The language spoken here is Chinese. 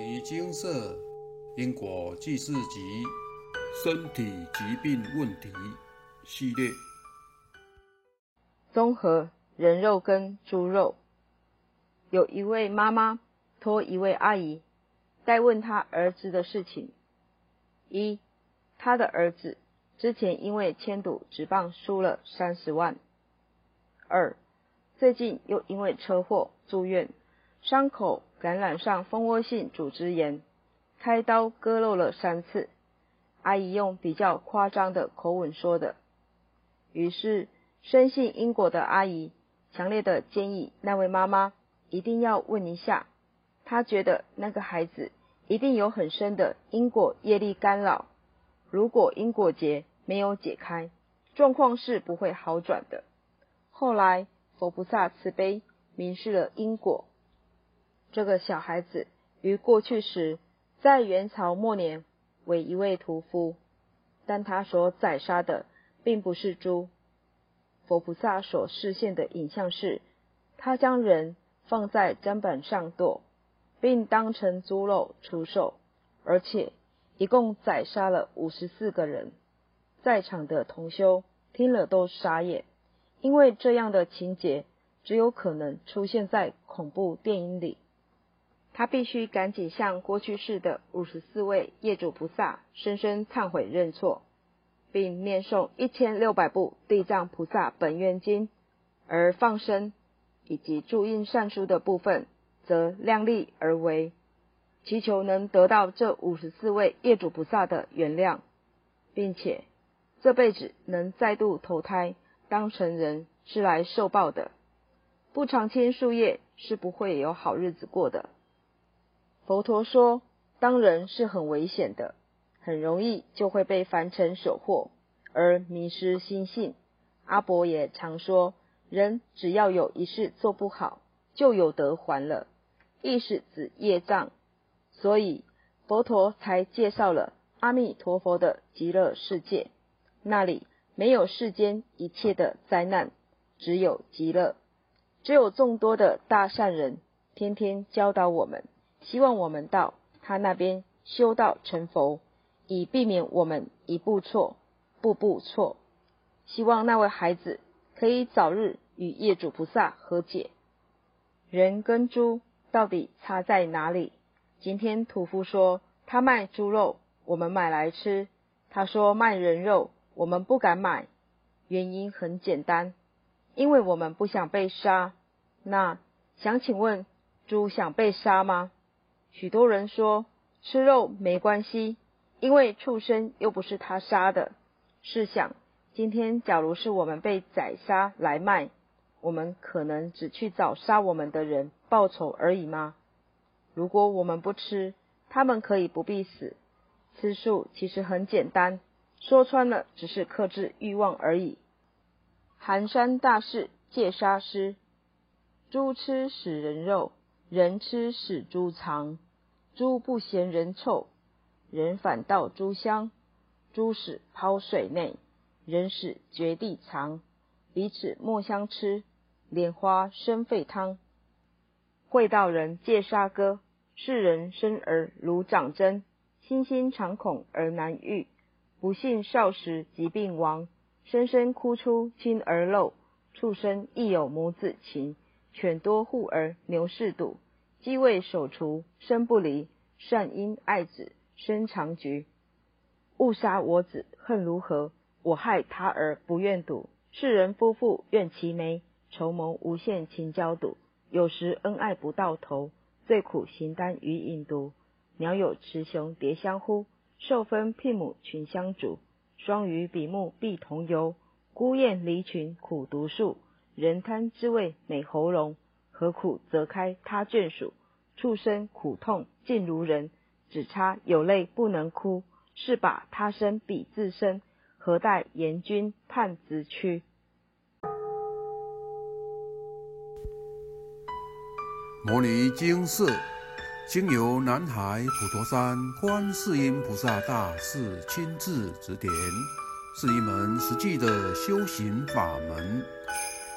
尼金色因果记事集身体疾病问题系列，综合人肉跟猪肉。有一位妈妈托一位阿姨代问她儿子的事情：一，她的儿子之前因为签赌纸棒输了三十万；二，最近又因为车祸住院，伤口。感染上蜂窝性组织炎，开刀割肉了三次。阿姨用比较夸张的口吻说的。于是深信因果的阿姨强烈的建议那位妈妈一定要问一下，她觉得那个孩子一定有很深的因果业力干扰，如果因果结没有解开，状况是不会好转的。后来佛菩萨慈悲明示了因果。这个小孩子于过去时，在元朝末年为一位屠夫，但他所宰杀的并不是猪。佛菩萨所示现的影像是，他将人放在砧板上剁，并当成猪肉出售，而且一共宰杀了五十四个人。在场的同修听了都傻眼，因为这样的情节只有可能出现在恐怖电影里。他必须赶紧向过去世的五十四位业主菩萨深深忏悔认错，并念诵一千六百部地藏菩萨本愿经，而放生以及注印善书的部分，则量力而为，祈求能得到这五十四位业主菩萨的原谅，并且这辈子能再度投胎当成人是来受报的，不常青树叶是不会有好日子过的。佛陀说，当人是很危险的，很容易就会被凡尘所惑，而迷失心性。阿伯也常说，人只要有一事做不好，就有得还了。意是指业障，所以佛陀才介绍了阿弥陀佛的极乐世界，那里没有世间一切的灾难，只有极乐，只有众多的大善人天天教导我们。希望我们到他那边修道成佛，以避免我们一步错，步步错。希望那位孩子可以早日与业主菩萨和解。人跟猪到底差在哪里？今天屠夫说他卖猪肉，我们买来吃；他说卖人肉，我们不敢买。原因很简单，因为我们不想被杀。那想请问，猪想被杀吗？许多人说吃肉没关系，因为畜生又不是他杀的。试想，今天假如是我们被宰杀来卖，我们可能只去找杀我们的人报仇而已吗？如果我们不吃，他们可以不必死。吃素其实很简单，说穿了只是克制欲望而已。寒山大士戒杀师，猪吃死人肉。人吃死猪藏，猪不嫌人臭，人反倒猪香。猪屎抛水内，人屎掘地藏。彼此莫相吃，莲花生沸汤。会道人戒杀歌，世人生儿如长针，心心常恐而难愈。不幸少时疾病亡，声声哭出亲儿肉。畜生亦有母子情。犬多护儿，牛嗜赌；鸡为守雏，身不离。善因爱子，生长局。误杀我子，恨如何？我害他儿，不愿睹。世人夫妇怨其眉，筹谋无限情交赌。有时恩爱不到头，最苦形单与影独。鸟有雌雄蝶相呼，兽分聘母群相逐。双鱼比目必同游，孤雁离群苦独宿。人贪滋味美喉咙，何苦则开他眷属？畜生苦痛尽如人，只差有泪不能哭。是把他生比自身，何待阎君判子屈？摩尼经色，经由南海普陀山观世音菩萨大士亲自指点，是一门实际的修行法门。